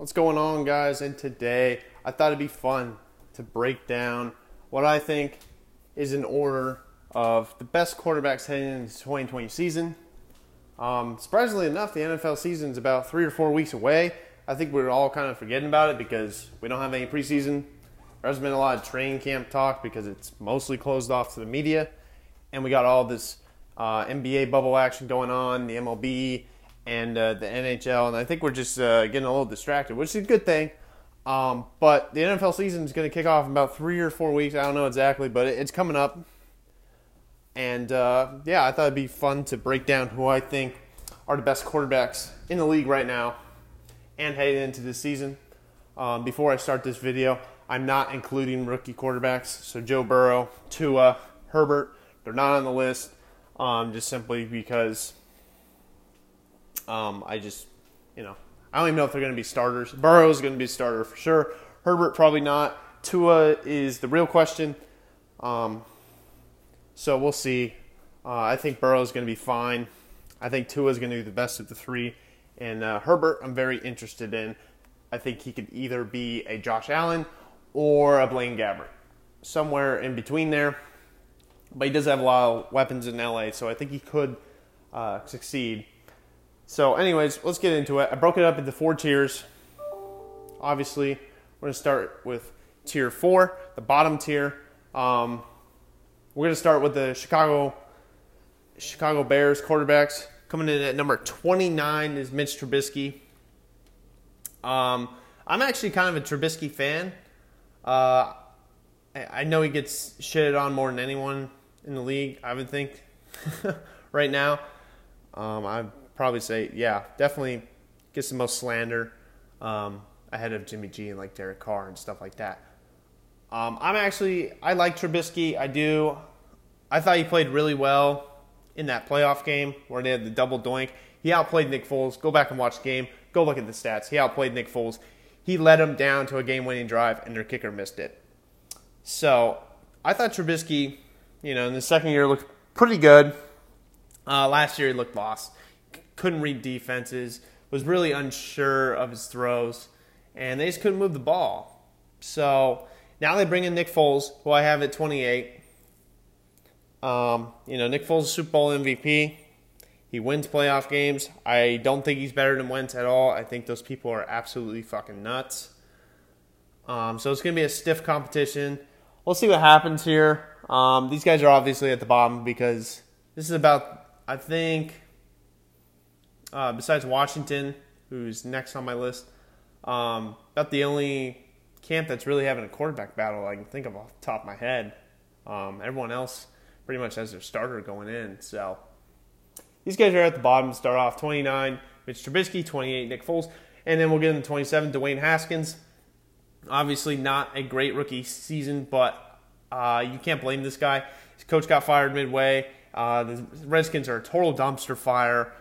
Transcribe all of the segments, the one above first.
What's going on, guys? And today I thought it'd be fun to break down what I think is an order of the best quarterbacks heading into the 2020 season. Um, surprisingly enough, the NFL season is about three or four weeks away. I think we're all kind of forgetting about it because we don't have any preseason. There hasn't been a lot of training camp talk because it's mostly closed off to the media. And we got all this uh, NBA bubble action going on, the MLB, and uh, the NHL. And I think we're just uh, getting a little distracted, which is a good thing. Um, but the NFL season is going to kick off in about three or four weeks. I don't know exactly, but it's coming up. And uh, yeah, I thought it'd be fun to break down who I think are the best quarterbacks in the league right now and heading into this season. Um, before I start this video, I'm not including rookie quarterbacks. So Joe Burrow, Tua, Herbert, they're not on the list um, just simply because um, I just, you know, I don't even know if they're going to be starters. Burrow is going to be a starter for sure. Herbert probably not. Tua is the real question. Um, so we'll see. Uh, I think Burrow is going to be fine. I think Tua is going to be the best of the three. And uh, Herbert, I'm very interested in. I think he could either be a Josh Allen or a Blaine Gabbert, somewhere in between there. But he does have a lot of weapons in LA, so I think he could uh, succeed. So, anyways, let's get into it. I broke it up into four tiers. Obviously, we're going to start with tier four, the bottom tier. Um, we're going to start with the Chicago Chicago Bears quarterbacks. Coming in at number 29 is Mitch Trubisky. Um, I'm actually kind of a Trubisky fan. Uh, I know he gets shitted on more than anyone in the league, I would think, right now. Um, I'd probably say, yeah, definitely gets the most slander um, ahead of Jimmy G and like Derek Carr and stuff like that. Um, I'm actually, I like Trubisky. I do. I thought he played really well in that playoff game where they had the double doink. He outplayed Nick Foles. Go back and watch the game. Go look at the stats. He outplayed Nick Foles. He led them down to a game winning drive, and their kicker missed it. So I thought Trubisky, you know, in the second year looked pretty good. Uh, last year he looked lost. Couldn't read defenses. Was really unsure of his throws, and they just couldn't move the ball. So now they bring in Nick Foles, who I have at 28. Um, you know, Nick Foles is Super Bowl MVP. He wins playoff games. I don't think he's better than Wentz at all. I think those people are absolutely fucking nuts. Um, so it's going to be a stiff competition. We'll see what happens here. Um, these guys are obviously at the bottom because this is about, I think, uh, besides Washington, who's next on my list, um, about the only camp that's really having a quarterback battle I can think of off the top of my head. Um, everyone else pretty much has their starter going in. So these guys are at the bottom. To start off 29, Mitch Trubisky, 28, Nick Foles, and then we'll get into 27, Dwayne Haskins. Obviously, not a great rookie season, but uh, you can't blame this guy. His coach got fired midway. Uh, the Redskins are a total dumpster fire.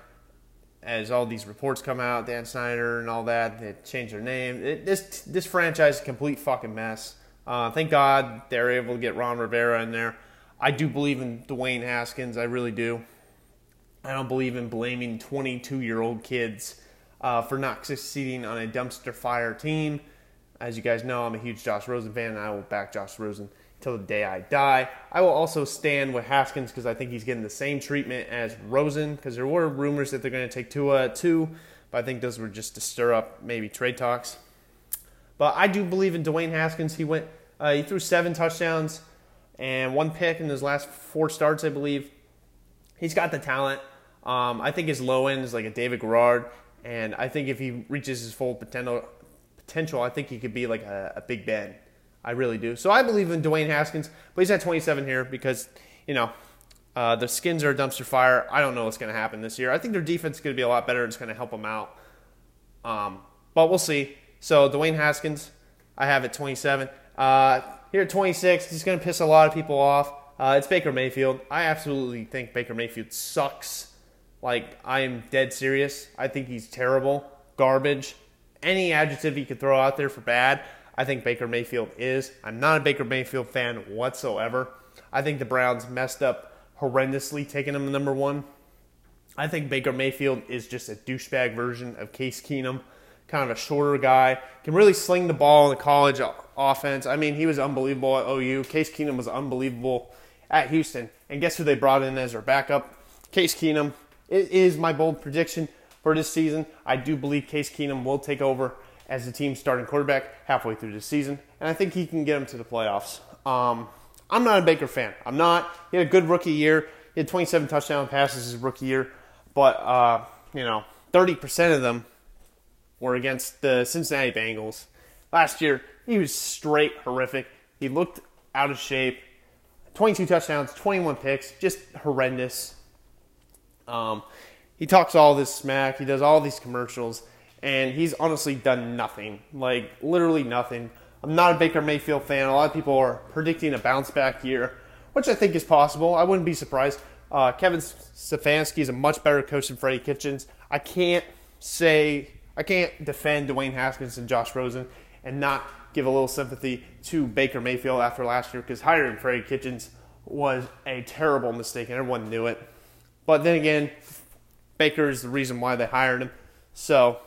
As all these reports come out, Dan Snyder and all that, they changed their name. It, this this franchise is a complete fucking mess. Uh, thank God they're able to get Ron Rivera in there. I do believe in Dwayne Haskins. I really do. I don't believe in blaming 22 year old kids uh, for not succeeding on a dumpster fire team. As you guys know, I'm a huge Josh Rosen fan, and I will back Josh Rosen till the day I die. I will also stand with Haskins because I think he's getting the same treatment as Rosen because there were rumors that they're going to take Tua too, but I think those were just to stir up maybe trade talks. But I do believe in Dwayne Haskins. He went, uh, he threw seven touchdowns and one pick in his last four starts, I believe. He's got the talent. Um, I think his low end is like a David Garrard, and I think if he reaches his full potential, potential, I think he could be like a, a Big Ben. I really do. So I believe in Dwayne Haskins, but he's at 27 here because you know uh, the Skins are a dumpster fire. I don't know what's going to happen this year. I think their defense is going to be a lot better. It's going to help them out. Um, but we'll see. So Dwayne Haskins, I have at 27. Uh, here at 26, he's going to piss a lot of people off. Uh, it's Baker Mayfield. I absolutely think Baker Mayfield sucks. Like, I am dead serious. I think he's terrible, garbage. Any adjective you could throw out there for bad, I think Baker Mayfield is. I'm not a Baker Mayfield fan whatsoever. I think the Browns messed up horrendously taking him number one. I think Baker Mayfield is just a douchebag version of Case Keenum. kind of a shorter guy, can really sling the ball in the college offense. I mean, he was unbelievable at OU. Case Keenum was unbelievable at Houston. And guess who they brought in as their backup? Case Keenum. It is my bold prediction for this season. I do believe Case Keenum will take over as the team's starting quarterback halfway through the season, and I think he can get them to the playoffs. Um, I'm not a Baker fan. I'm not. He had a good rookie year. He had 27 touchdown passes his rookie year, but uh, you know, 30% of them were against the Cincinnati Bengals. Last year, he was straight horrific. He looked out of shape. 22 touchdowns, 21 picks, just horrendous. Um, he talks all this smack. He does all these commercials, and he's honestly done nothing. Like literally nothing. I'm not a Baker Mayfield fan. A lot of people are predicting a bounce back year, which I think is possible. I wouldn't be surprised. Uh, Kevin Stefanski is a much better coach than Freddie Kitchens. I can't say I can't defend Dwayne Haskins and Josh Rosen and not give a little sympathy to Baker Mayfield after last year because hiring Freddie Kitchens was a terrible mistake and everyone knew it. But then again, Baker is the reason why they hired him. So,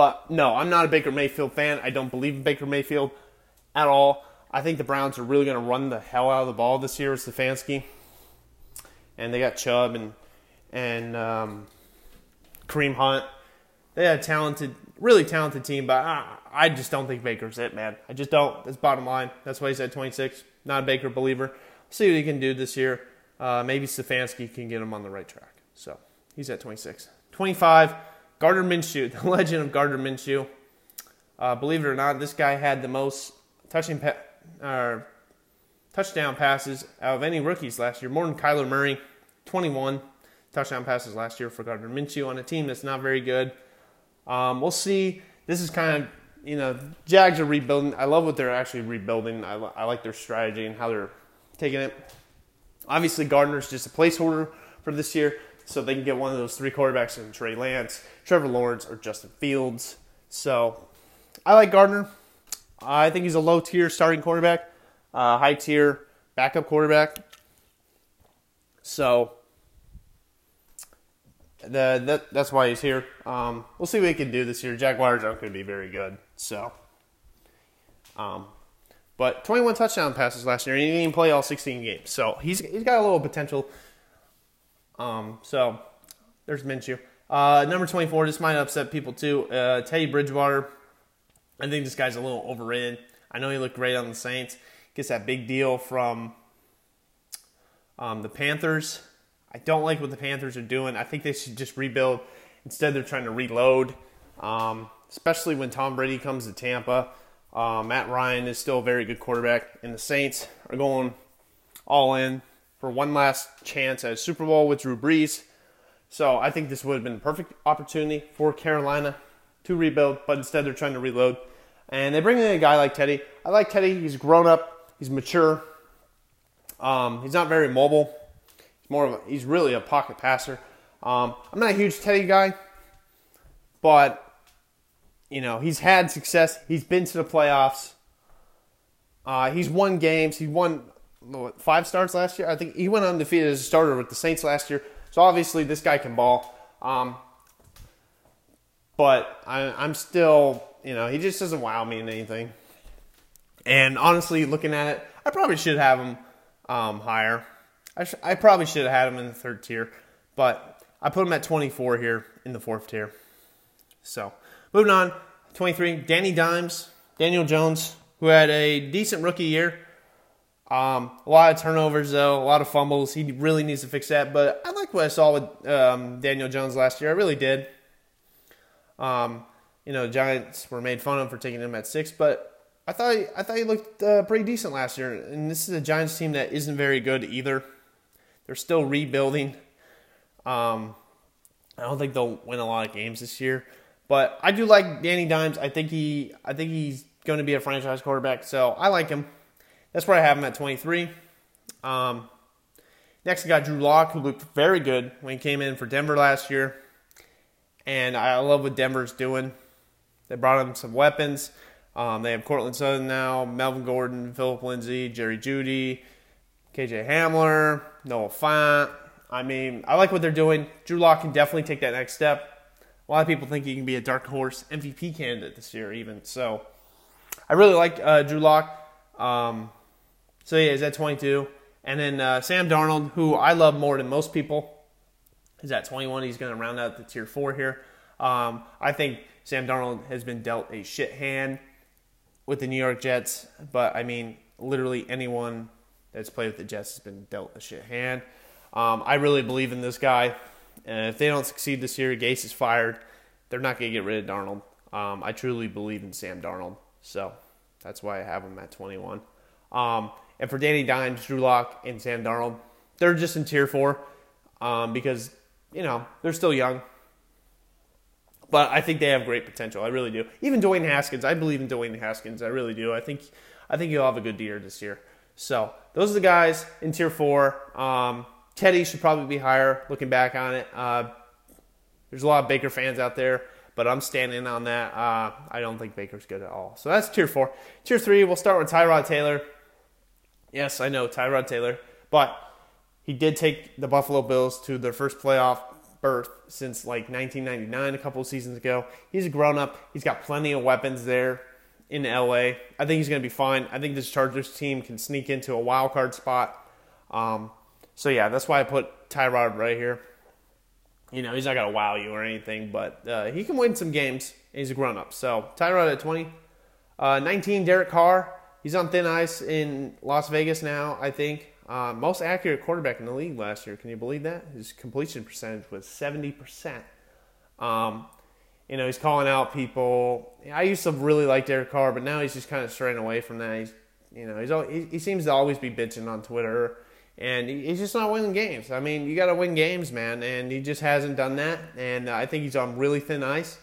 but no, I'm not a Baker Mayfield fan. I don't believe in Baker Mayfield at all. I think the Browns are really going to run the hell out of the ball this year with Stefanski. And they got Chubb and and um, Kareem Hunt. They had a talented, really talented team, but I, I just don't think Baker's it, man. I just don't. That's bottom line. That's why he said 26. Not a Baker believer. See what he can do this year. Uh, maybe Stefanski can get him on the right track. So he's at 26. 25, Gardner Minshew, the legend of Gardner Minshew. Uh, believe it or not, this guy had the most touching pa- uh, touchdown passes out of any rookies last year, more than Kyler Murray. 21 touchdown passes last year for Gardner Minshew on a team that's not very good. Um, we'll see. This is kind of, you know, Jags are rebuilding. I love what they're actually rebuilding. I, I like their strategy and how they're taking it. Obviously, Gardner's just a placeholder for this year so they can get one of those three quarterbacks in Trey Lance, Trevor Lawrence, or Justin Fields. So I like Gardner. I think he's a low tier starting quarterback, uh, high tier backup quarterback. So the, that, that's why he's here. Um, we'll see what he can do this year. Jaguars aren't going to be very good. So, um, but 21 touchdown passes last year, and he didn't even play all 16 games. So he's he's got a little potential um, so there's Minshew. Uh, number 24, this might upset people too. Uh, Teddy Bridgewater. I think this guy's a little overrated. I know he looked great on the Saints. Gets that big deal from um, the Panthers. I don't like what the Panthers are doing. I think they should just rebuild. Instead, they're trying to reload, um, especially when Tom Brady comes to Tampa. Uh, Matt Ryan is still a very good quarterback, and the Saints are going all in for one last chance at a Super Bowl with Drew Brees. So I think this would have been a perfect opportunity for Carolina to rebuild, but instead they're trying to reload. And they bring in a guy like Teddy. I like Teddy. He's grown up. He's mature. Um, he's not very mobile. He's more of a, he's really a pocket passer. Um, I'm not a huge Teddy guy, but you know he's had success. He's been to the playoffs. Uh, he's won games. He won five starts last year. I think he went undefeated as a starter with the Saints last year. So obviously this guy can ball. Um, but I, am still, you know, he just doesn't wow me in anything. And honestly, looking at it, I probably should have him um, higher. I, sh- I probably should have had him in the third tier, but I put him at 24 here in the fourth tier. So moving on, 23, Danny Dimes, Daniel Jones, who had a decent rookie year. Um, a lot of turnovers, though, a lot of fumbles. He really needs to fix that. But I like what I saw with um, Daniel Jones last year. I really did. Um, you know, Giants were made fun of for taking him at six, but I thought he, I thought he looked uh, pretty decent last year. And this is a Giants team that isn't very good either. They're still rebuilding. Um, I don't think they'll win a lot of games this year, but I do like Danny Dimes. I think he I think he's going to be a franchise quarterback, so I like him. That's where I have him at 23. Um, next, I got Drew Lock, who looked very good when he came in for Denver last year. And I love what Denver's doing. They brought him some weapons. Um, they have Courtland Sutton now, Melvin Gordon, Philip Lindsay, Jerry Jeudy, KJ Hamler, Noah Fant. I mean, I like what they're doing. Drew Lock can definitely take that next step. A lot of people think he can be a dark horse MVP candidate this year, even. So I really like uh, Drew Lock. Um, so yeah, he's at 22. And then uh, Sam Darnold, who I love more than most people, is at 21. He's going to round out the tier four here. Um, I think Sam Darnold has been dealt a shit hand with the New York Jets, but I mean, literally anyone that's played with the Jets has been dealt a shit hand. Um, I really believe in this guy. And if they don't succeed this year, Gase is fired. They're not going to get rid of Darnold. Um, I truly believe in Sam Darnold. So that's why I have him at 21. Um, and for Danny Dimes, Drew Lock, and Sam Darnold, they're just in tier four um, because, you know, they're still young. But I think they have great potential. I really do. Even Dwayne Haskins, I believe in Dwayne Haskins. I really do. I think I think he'll have a good year this year. So those are the guys in tier four. Um, Teddy should probably be higher. Looking back on it, uh, there's a lot of Baker fans out there, but I'm standing on that. Uh, I don't think Baker's good at all. So that's tier four. Tier three, we'll start with Tyrod Taylor. Yes, I know Tyrod Taylor, but he did take the Buffalo Bills to their first playoff berth since like 1999, a couple seasons ago. He's a grown up. He's got plenty of weapons there in LA. I think he's going to be fine. I think this Chargers team can sneak into a wild card spot. Um, so yeah, that's why I put Tyrod right here. You know, he's not going to wow you or anything, but uh, he can win some games. He's a grown up. So Tyrod at 20. Uh, 19, Derek Carr. He's on thin ice in Las Vegas now, I think. Uh, most accurate quarterback in the league last year. Can you believe that? His completion percentage was 70%. Um, you know, he's calling out people. I used to really like Derek Carr, but now he's just kind of straying away from that. He's, you know, he's he, he seems to always be bitching on Twitter, and he's just not winning games. I mean, you got to win games, man, and he just hasn't done that. And I think he's on really thin ice.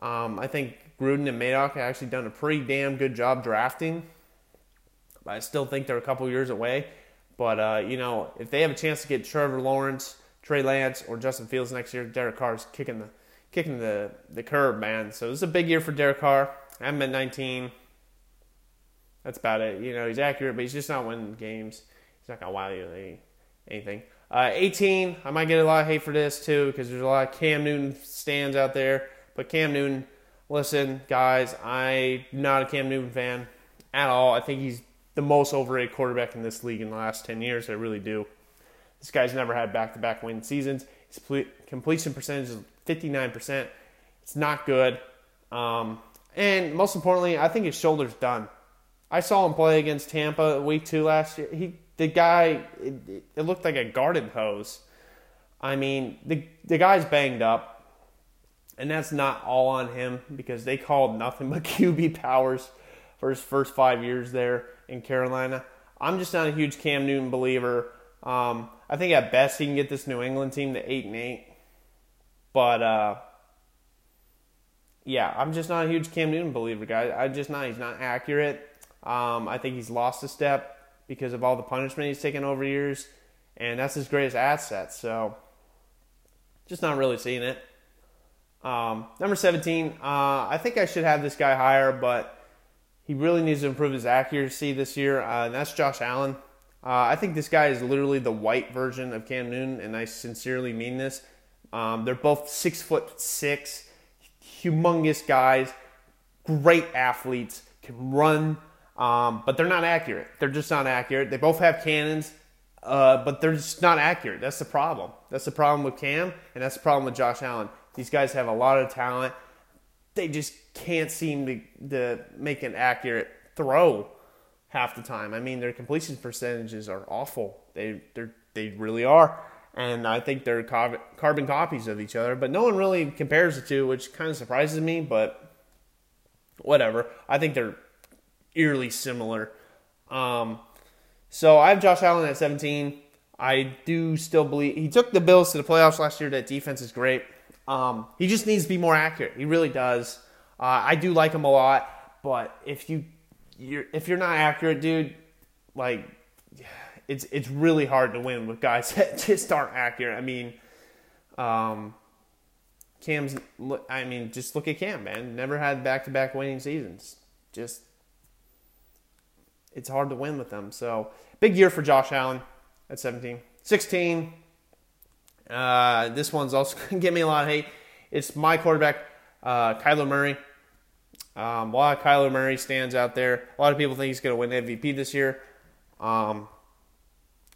Um, I think Gruden and Mayock have actually done a pretty damn good job drafting I still think they're a couple years away. But uh, you know, if they have a chance to get Trevor Lawrence, Trey Lance, or Justin Fields next year, Derek Carr's kicking the kicking the the curb, man. So this is a big year for Derek Carr. I'm at 19. That's about it. You know, he's accurate, but he's just not winning games. He's not gonna wow you any, anything. Uh, 18. I might get a lot of hate for this too because there's a lot of Cam Newton stands out there. But Cam Newton, listen, guys, I'm not a Cam Newton fan at all. I think he's the most overrated quarterback in this league in the last 10 years. I really do. This guy's never had back to back win seasons. His completion percentage is 59%. It's not good. Um, and most importantly, I think his shoulder's done. I saw him play against Tampa week two last year. He, the guy, it, it looked like a garden hose. I mean, the the guy's banged up, and that's not all on him because they called nothing but QB powers for his first five years there in Carolina. I'm just not a huge Cam Newton believer. Um, I think at best he can get this New England team to eight and eight, but uh, yeah, I'm just not a huge Cam Newton believer, guys. I just not. He's not accurate. Um, I think he's lost a step because of all the punishment he's taken over years, and that's his greatest asset. So, just not really seeing it. Um, number 17, uh, I think I should have this guy higher, but he really needs to improve his accuracy this year, uh, and that's Josh Allen. Uh, I think this guy is literally the white version of Cam Newton, and I sincerely mean this. Um, they're both six foot six, humongous guys, great athletes, can run, um, but they're not accurate. They're just not accurate. They both have cannons, uh, but they're just not accurate. That's the problem. That's the problem with Cam, and that's the problem with Josh Allen. These guys have a lot of talent they just can't seem to, to make an accurate throw half the time. I mean, their completion percentages are awful. They they they really are, and I think they're carbon copies of each other. But no one really compares the two, which kind of surprises me. But whatever. I think they're eerily similar. Um, so I have Josh Allen at 17. I do still believe he took the Bills to the playoffs last year. That defense is great. Um, he just needs to be more accurate. He really does. Uh, I do like him a lot, but if you you're, if you're not accurate, dude, like it's it's really hard to win with guys that just aren't accurate. I mean, um, Cam's. I mean, just look at Cam, man. Never had back to back winning seasons. Just it's hard to win with them. So big year for Josh Allen at 17. 16, uh, this one's also going to give me a lot of hate. It's my quarterback, uh, Kyler Murray. Um, a lot of Kyler Murray stands out there. A lot of people think he's going to win MVP this year. Um,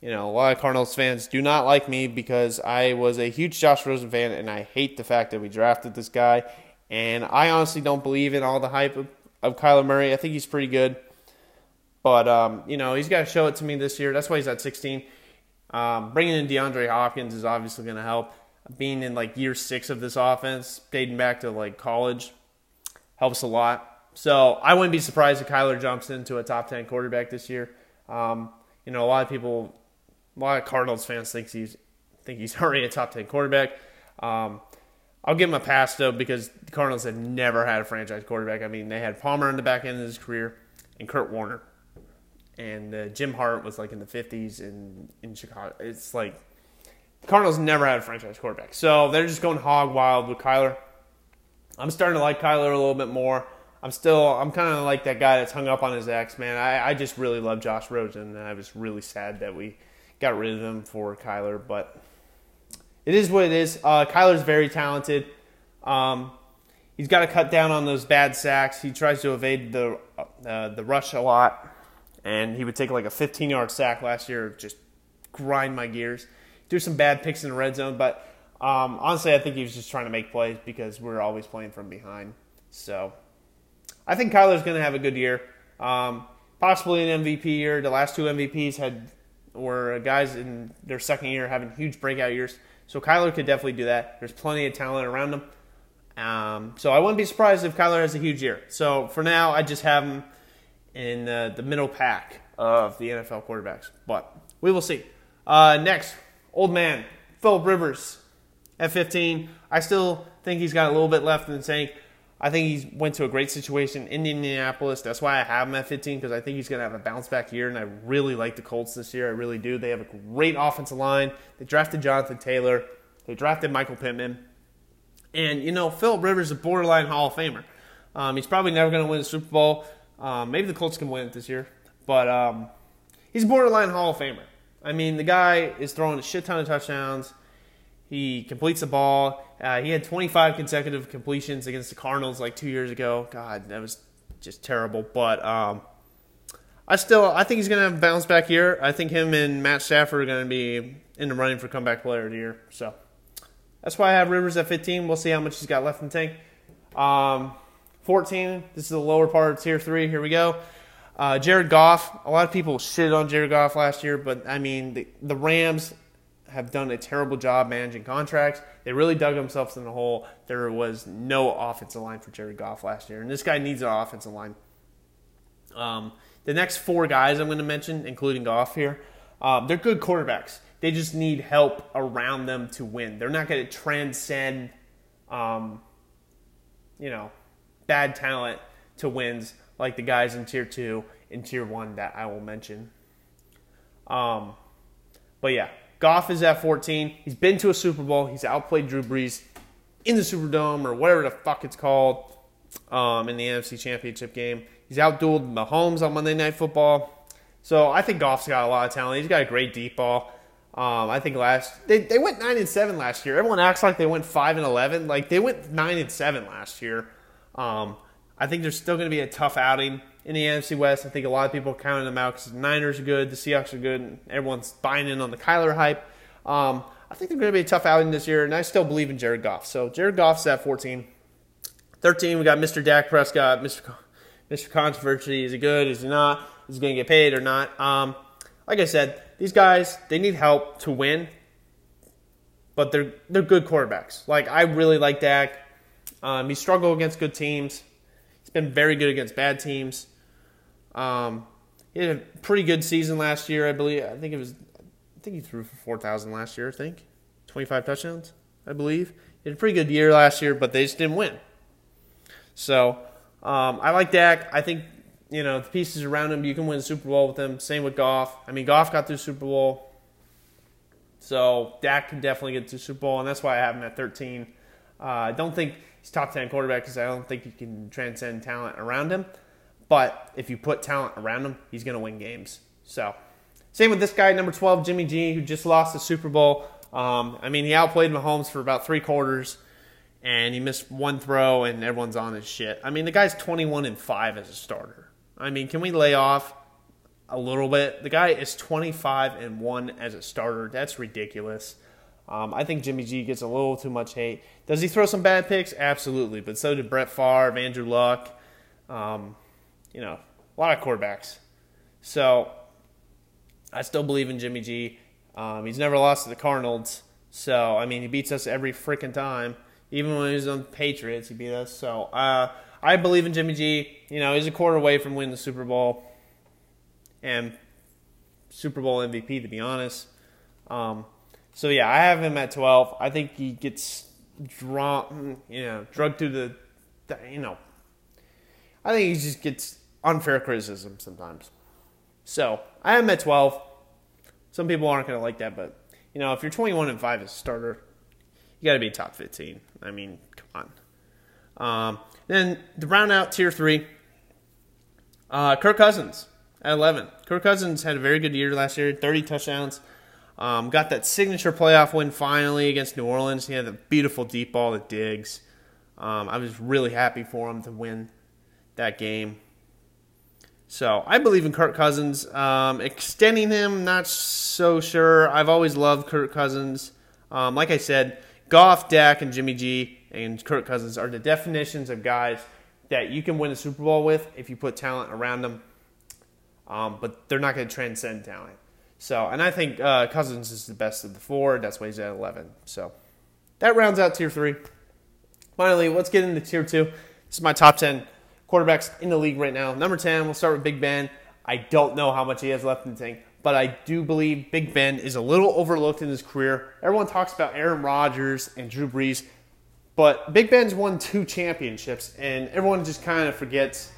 you know, a lot of Cardinals fans do not like me because I was a huge Josh Rosen fan, and I hate the fact that we drafted this guy. And I honestly don't believe in all the hype of, of Kyler Murray. I think he's pretty good, but um, you know, he's got to show it to me this year. That's why he's at 16. Um, bringing in DeAndre Hopkins is obviously going to help. Being in like year six of this offense, dating back to like college, helps a lot. So I wouldn't be surprised if Kyler jumps into a top 10 quarterback this year. Um, you know, a lot of people, a lot of Cardinals fans think he's think he's already a top 10 quarterback. Um, I'll give him a pass though because the Cardinals have never had a franchise quarterback. I mean, they had Palmer in the back end of his career and Kurt Warner, and uh, Jim Hart was like in the 50s in in Chicago. It's like Cardinals never had a franchise quarterback, so they're just going hog wild with Kyler. I'm starting to like Kyler a little bit more. I'm still, I'm kind of like that guy that's hung up on his ex, man. I, I just really love Josh Rosen, and I was really sad that we got rid of him for Kyler, but it is what it is. Uh, Kyler's very talented. Um, he's got to cut down on those bad sacks. He tries to evade the uh, the rush a lot, and he would take like a 15 yard sack last year, just grind my gears. Do some bad picks in the red zone, but um, honestly, I think he was just trying to make plays because we're always playing from behind. So I think Kyler's going to have a good year. Um, possibly an MVP year. The last two MVPs had were guys in their second year having huge breakout years. So Kyler could definitely do that. There's plenty of talent around him. Um, so I wouldn't be surprised if Kyler has a huge year. So for now, I just have him in uh, the middle pack of the NFL quarterbacks. But we will see. Uh, next, old man, Philip Rivers at 15. I still think he's got a little bit left in the tank. I think he went to a great situation in Indianapolis. That's why I have him at 15 because I think he's going to have a bounce back year, and I really like the Colts this year. I really do. They have a great offensive line. They drafted Jonathan Taylor. They drafted Michael Pittman. And, you know, Philip Rivers is a borderline Hall of Famer. Um, he's probably never going to win a Super Bowl. Um, maybe the Colts can win it this year. But um, he's borderline Hall of Famer. I mean, the guy is throwing a shit ton of touchdowns. He completes the ball. Uh, he had 25 consecutive completions against the Cardinals like two years ago. God, that was just terrible. But um, I still, I think he's going to bounce back here. I think him and Matt Stafford are going to be in the running for comeback player of the year. So that's why I have Rivers at 15. We'll see how much he's got left in the tank. Um, 14. This is the lower part of tier three. Here we go. Uh, Jared Goff. A lot of people shit on Jared Goff last year, but I mean the, the Rams have done a terrible job managing contracts. They really dug themselves in the hole. There was no offensive line for Jared Goff last year, and this guy needs an offensive line. Um, the next four guys I'm going to mention, including Goff here, uh, they're good quarterbacks. They just need help around them to win. They're not going to transcend, um, you know, bad talent to wins like the guys in tier two and tier one that I will mention. Um, but yeah, Goff is at 14. He's been to a Super Bowl. He's outplayed Drew Brees in the Superdome or whatever the fuck it's called um, in the NFC Championship game. He's outdueled Mahomes on Monday Night Football. So I think Goff's got a lot of talent. He's got a great deep ball. Um, I think last they, they went nine and seven last year. Everyone acts like they went five and eleven. Like they went nine and seven last year. Um, I think there's still going to be a tough outing in the NFC West. I think a lot of people counting them out because the Niners are good, the Seahawks are good, and everyone's buying in on the Kyler hype. Um, I think they're going to be a tough outing this year, and I still believe in Jared Goff. So Jared Goff's at 14. 13, we got Mr. Dak Prescott, Mr. Mr. Controversy. Is he good? Is he not? Is he going to get paid or not? Um, like I said, these guys they need help to win, but they're they're good quarterbacks. Like I really like Dak. Um, he struggled against good teams. He's been very good against bad teams. Um, he had a pretty good season last year, I believe. I think it was, I think he threw for four thousand last year. I think twenty five touchdowns, I believe. He had a pretty good year last year, but they just didn't win. So um, I like Dak. I think you know the pieces around him. You can win a Super Bowl with them. Same with Goff. I mean, Goff got through Super Bowl, so Dak can definitely get to Super Bowl, and that's why I have him at thirteen. Uh, I don't think he's top ten quarterback because I don't think he can transcend talent around him. But if you put talent around him, he's going to win games. So, same with this guy, number 12, Jimmy G, who just lost the Super Bowl. Um, I mean, he outplayed Mahomes for about three quarters, and he missed one throw, and everyone's on his shit. I mean, the guy's 21 and 5 as a starter. I mean, can we lay off a little bit? The guy is 25 and 1 as a starter. That's ridiculous. Um, I think Jimmy G gets a little too much hate. Does he throw some bad picks? Absolutely. But so did Brett Favre, Andrew Luck, um, you know, a lot of quarterbacks. So I still believe in Jimmy G. Um, he's never lost to the Cardinals. So, I mean, he beats us every freaking time. Even when he was on the Patriots, he beat us. So, uh, I believe in Jimmy G. You know, he's a quarter away from winning the Super Bowl and Super Bowl MVP, to be honest. Um, so yeah, I have him at 12. I think he gets drawn, you know, drugged to the, the, you know, I think he just gets unfair criticism sometimes. So I have him at 12. Some people aren't going to like that, but you know, if you're 21 and five as a starter, you got to be top 15. I mean, come on. Um, then the round out tier three, uh, Kirk Cousins at 11. Kirk Cousins had a very good year last year, 30 touchdowns. Um, got that signature playoff win finally against New Orleans. He had the beautiful deep ball to Diggs. Um, I was really happy for him to win that game. So I believe in Kirk Cousins. Um, extending him, not so sure. I've always loved Kirk Cousins. Um, like I said, Goff, Dak, and Jimmy G and Kirk Cousins are the definitions of guys that you can win a Super Bowl with if you put talent around them. Um, but they're not going to transcend talent. So, and I think uh, Cousins is the best of the four. That's why he's at 11. So, that rounds out tier three. Finally, let's get into tier two. This is my top 10 quarterbacks in the league right now. Number 10, we'll start with Big Ben. I don't know how much he has left in the tank, but I do believe Big Ben is a little overlooked in his career. Everyone talks about Aaron Rodgers and Drew Brees, but Big Ben's won two championships, and everyone just kind of forgets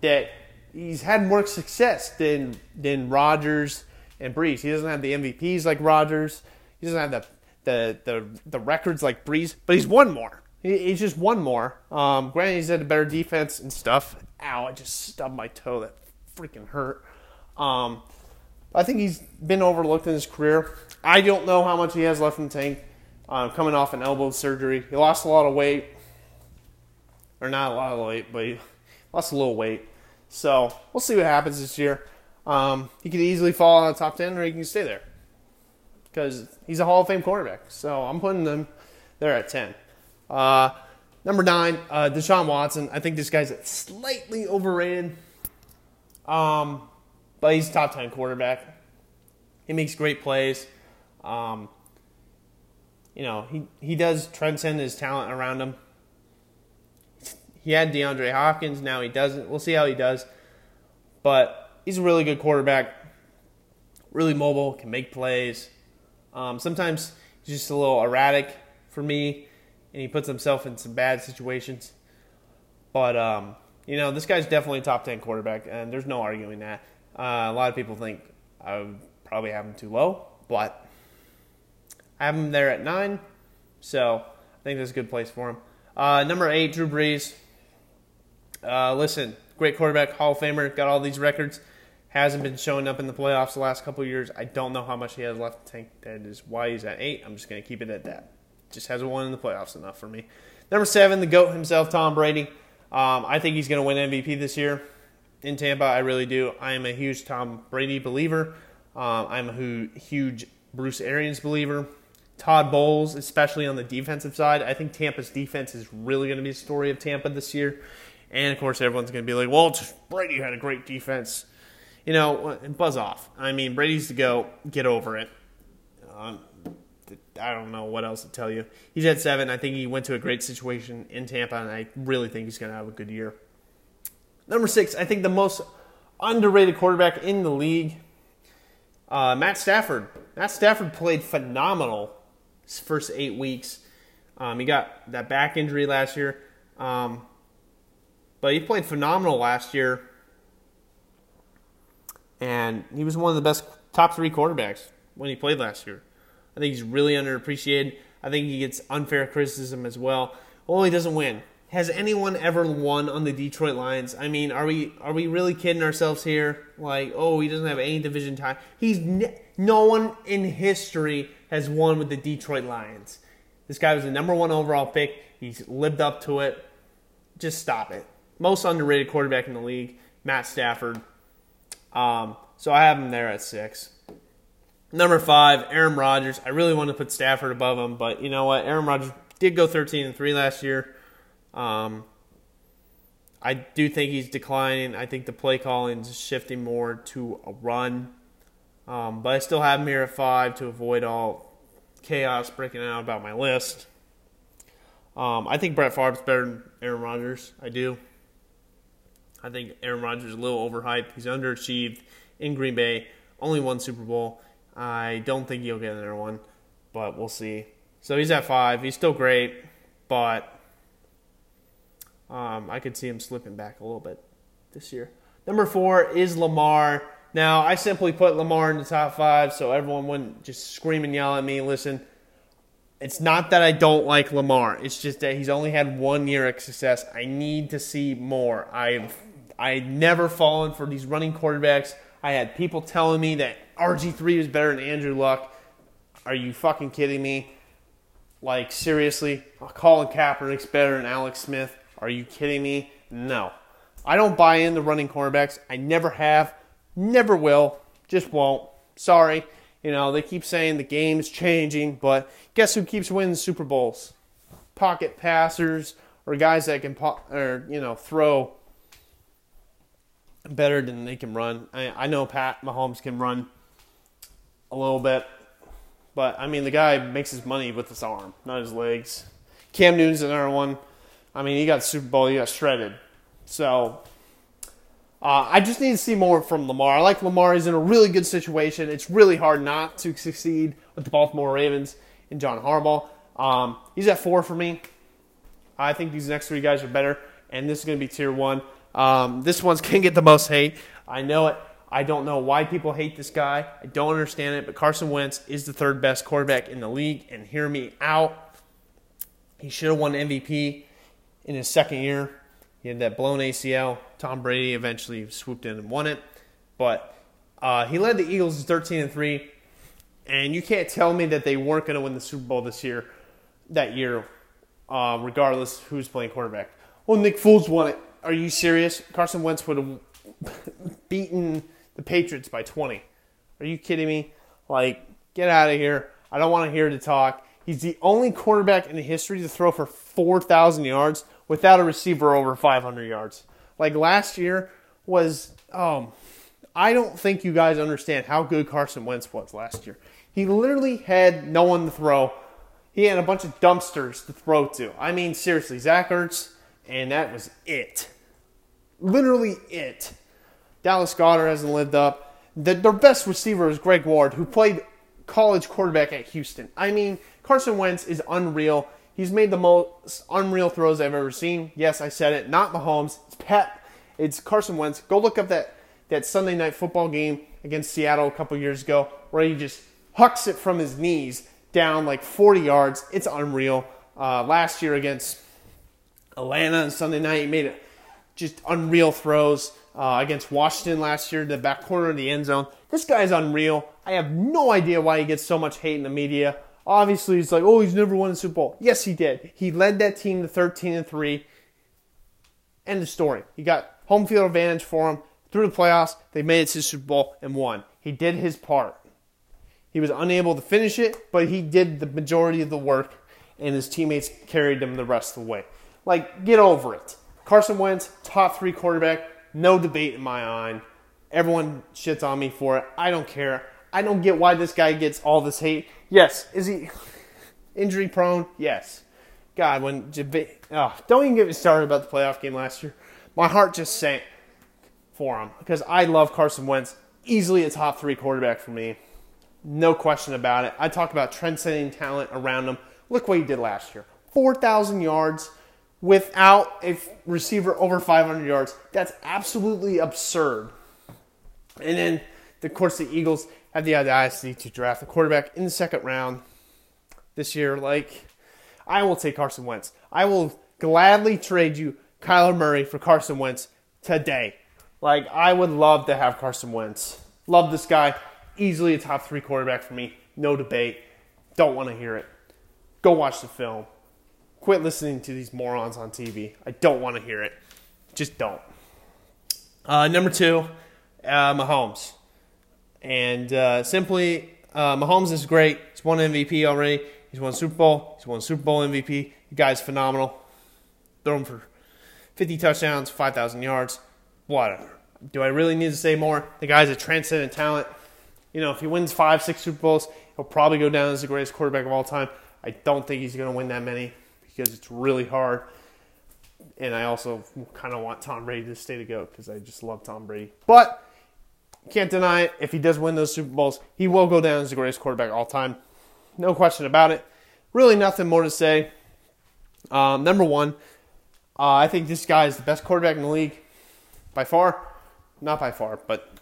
that he's had more success than than Rodgers and Brees. He doesn't have the MVPs like Rodgers. He doesn't have the the the, the records like Brees, but he's one more. He, he's just one more. Um, granted, he's had a better defense and stuff. Ow! I just stubbed my toe. That freaking hurt. Um, I think he's been overlooked in his career. I don't know how much he has left in the tank. Uh, coming off an elbow surgery, he lost a lot of weight, or not a lot of weight, but he lost a little weight. So we'll see what happens this year. Um, he could easily fall out of the top 10 or he can stay there because he's a Hall of Fame quarterback. So I'm putting them there at 10. Uh, number nine, uh, Deshaun Watson. I think this guy's slightly overrated, um, but he's top 10 quarterback. He makes great plays. Um, you know, he, he does transcend his talent around him. He had DeAndre Hopkins, now he doesn't. We'll see how he does. But he's a really good quarterback, really mobile, can make plays. Um, sometimes he's just a little erratic for me, and he puts himself in some bad situations. But um, you know, this guy's definitely a top ten quarterback, and there's no arguing that. Uh, a lot of people think I would probably have him too low, but I have him there at nine, so I think that's a good place for him. Uh, number eight, Drew Brees. Uh, listen, great quarterback, Hall of Famer, got all these records hasn't been showing up in the playoffs the last couple years. I don't know how much he has left to tank. That is why he's at eight. I'm just going to keep it at that. Just hasn't won in the playoffs enough for me. Number seven, the GOAT himself, Tom Brady. Um, I think he's going to win MVP this year in Tampa. I really do. I am a huge Tom Brady believer. Um, I'm a huge Bruce Arians believer. Todd Bowles, especially on the defensive side. I think Tampa's defense is really going to be the story of Tampa this year. And of course, everyone's going to be like, well, Brady had a great defense you know, buzz off. I mean, Brady's to go. Get over it. Um, I don't know what else to tell you. He's at seven. I think he went to a great situation in Tampa, and I really think he's going to have a good year. Number six, I think the most underrated quarterback in the league, uh, Matt Stafford. Matt Stafford played phenomenal his first eight weeks. Um, he got that back injury last year, um, but he played phenomenal last year and he was one of the best top three quarterbacks when he played last year. I think he's really underappreciated. I think he gets unfair criticism as well. Well, he doesn't win. Has anyone ever won on the Detroit Lions? I mean, are we are we really kidding ourselves here? Like, oh, he doesn't have any division tie. He's ne- no one in history has won with the Detroit Lions. This guy was the number one overall pick. He's lived up to it. Just stop it. Most underrated quarterback in the league, Matt Stafford. Um, so I have him there at six. Number five, Aaron Rodgers. I really want to put Stafford above him, but you know what? Aaron Rodgers did go 13 and 3 last year. Um, I do think he's declining. I think the play calling is shifting more to a run. Um, but I still have him here at five to avoid all chaos breaking out about my list. Um, I think Brett Favre's better than Aaron Rodgers. I do. I think Aaron Rodgers is a little overhyped. He's underachieved in Green Bay. Only one Super Bowl. I don't think he'll get another one, but we'll see. So he's at five. He's still great, but um, I could see him slipping back a little bit this year. Number four is Lamar. Now, I simply put Lamar in the top five so everyone wouldn't just scream and yell at me. Listen, it's not that I don't like Lamar. It's just that he's only had one year of success. I need to see more. I've I had never fallen for these running quarterbacks. I had people telling me that RG3 was better than Andrew Luck. Are you fucking kidding me? Like, seriously? Colin Kaepernick's better than Alex Smith. Are you kidding me? No. I don't buy in the running cornerbacks. I never have, never will, just won't. Sorry. You know, they keep saying the game's changing, but guess who keeps winning Super Bowls? Pocket passers or guys that can, po- or, you know, throw better than they can run. I, I know Pat Mahomes can run a little bit, but I mean the guy makes his money with his arm, not his legs. Cam Newton's another one. I mean, he got Super Bowl, he got shredded. So uh, I just need to see more from Lamar. I like Lamar. He's in a really good situation. It's really hard not to succeed with the Baltimore Ravens and John Harbaugh. Um, he's at four for me. I think these next three guys are better, and this is going to be tier one. Um, this one's going to get the most hate. I know it. I don't know why people hate this guy. I don't understand it, but Carson Wentz is the third best quarterback in the league, and hear me out. He should have won MVP in his second year. He had that blown ACL. Tom Brady eventually swooped in and won it, but uh, he led the Eagles to 13 and three, and you can't tell me that they weren't going to win the Super Bowl this year, that year, uh, regardless who's playing quarterback. Well, Nick Foles won it. Are you serious? Carson Wentz would have beaten the Patriots by 20. Are you kidding me? Like, get out of here. I don't want to hear the talk. He's the only quarterback in history to throw for 4,000 yards without a receiver over 500 yards. Like last year was, um, I don't think you guys understand how good Carson Wentz was last year. He literally had no one to throw. He had a bunch of dumpsters to throw to. I mean, seriously, Zach Ertz, and that was it. Literally it. Dallas Goedert hasn't lived up. The, their best receiver is Greg Ward, who played college quarterback at Houston. I mean, Carson Wentz is unreal. He's made the most unreal throws I've ever seen. Yes, I said it. Not Mahomes. It's Pep. It's Carson Wentz. Go look up that, that Sunday night football game against Seattle a couple years ago where he just hucks it from his knees down like 40 yards. It's unreal. Uh, last year against Atlanta on Sunday night, he made it just unreal throws. Uh, against Washington last year, the back corner of the end zone. This guy's unreal. I have no idea why he gets so much hate in the media. Obviously, it's like, oh, he's never won a Super Bowl. Yes, he did. He led that team to 13 and 3. End of story. He got home field advantage for him through the playoffs. They made it to the Super Bowl and won. He did his part. He was unable to finish it, but he did the majority of the work, and his teammates carried him the rest of the way. Like, get over it. Carson Wentz, top three quarterback, no debate in my mind. Everyone shits on me for it. I don't care. I don't get why this guy gets all this hate. Yes, is he injury prone? Yes. God, when oh, don't even get me started about the playoff game last year. My heart just sank for him because I love Carson Wentz. Easily a top three quarterback for me. No question about it. I talk about trend-setting talent around him. Look what he did last year. 4,000 yards without a receiver over 500 yards. That's absolutely absurd. And then, of course, the Eagles have the audacity to draft a quarterback in the second round this year. Like, I will take Carson Wentz. I will gladly trade you Kyler Murray for Carson Wentz today. Like, I would love to have Carson Wentz. Love this guy. Easily a top three quarterback for me. No debate. Don't want to hear it. Go watch the film. Quit listening to these morons on TV. I don't want to hear it. Just don't. Uh, number two, uh, Mahomes. And uh, simply, uh, Mahomes is great. He's won MVP already. He's won Super Bowl. He's won Super Bowl MVP. The guy's phenomenal. Throw him for 50 touchdowns, 5,000 yards, whatever. Do I really need to say more? The guy's a transcendent talent. You know, if he wins five, six Super Bowls, he'll probably go down as the greatest quarterback of all time. I don't think he's going to win that many because it's really hard. And I also kind of want Tom Brady to stay to go because I just love Tom Brady. But can't deny it. If he does win those Super Bowls, he will go down as the greatest quarterback all time. No question about it. Really, nothing more to say. Um, number one, uh, I think this guy is the best quarterback in the league by far. Not by far, but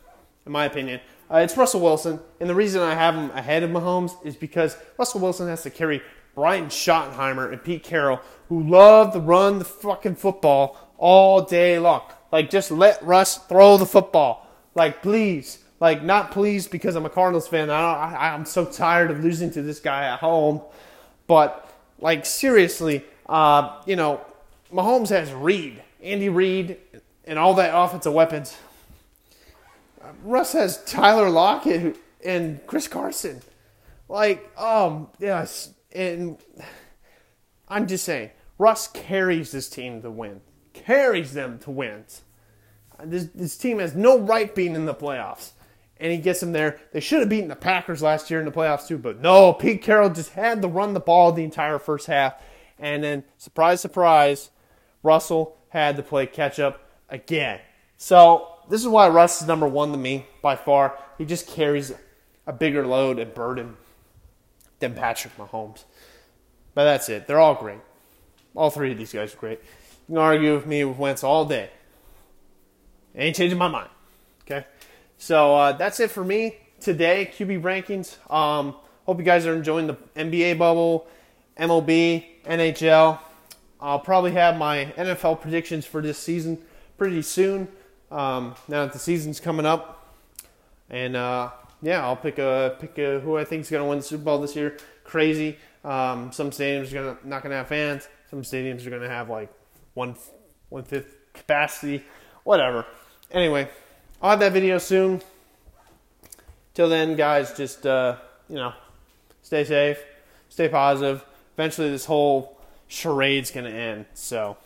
in my opinion. Uh, it's Russell Wilson, and the reason I have him ahead of Mahomes is because Russell Wilson has to carry Brian Schottenheimer and Pete Carroll, who love to run the fucking football all day long. Like, just let Russ throw the football. Like, please. Like, not please because I'm a Cardinals fan. I, I I'm so tired of losing to this guy at home. But, like, seriously, uh, you know, Mahomes has Reid, Andy Reid, and all that offensive weapons. Russ has Tyler Lockett and Chris Carson. Like, um, yes, and I'm just saying, Russ carries this team to win, carries them to wins. This, this team has no right being in the playoffs, and he gets them there. They should have beaten the Packers last year in the playoffs too, but no, Pete Carroll just had to run the ball the entire first half, and then surprise, surprise, Russell had to play catch up again. So this is why Russ is number one to me by far. He just carries a bigger load and burden than Patrick Mahomes. But that's it. They're all great. All three of these guys are great. You can argue with me with Wentz all day. ain't changing my mind. Okay? So uh, that's it for me today. QB rankings. Um, hope you guys are enjoying the NBA bubble, MLB, NHL. I'll probably have my NFL predictions for this season pretty soon. Um, now that the season's coming up, and uh, yeah, I'll pick a pick a, who I think is going to win the Super Bowl this year. Crazy. Um, some stadiums are gonna not gonna have fans. Some stadiums are gonna have like one one fifth capacity. Whatever. Anyway, I'll have that video soon. Till then, guys, just uh, you know, stay safe, stay positive. Eventually, this whole charade's gonna end. So,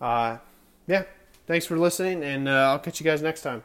uh, yeah. Thanks for listening, and uh, I'll catch you guys next time.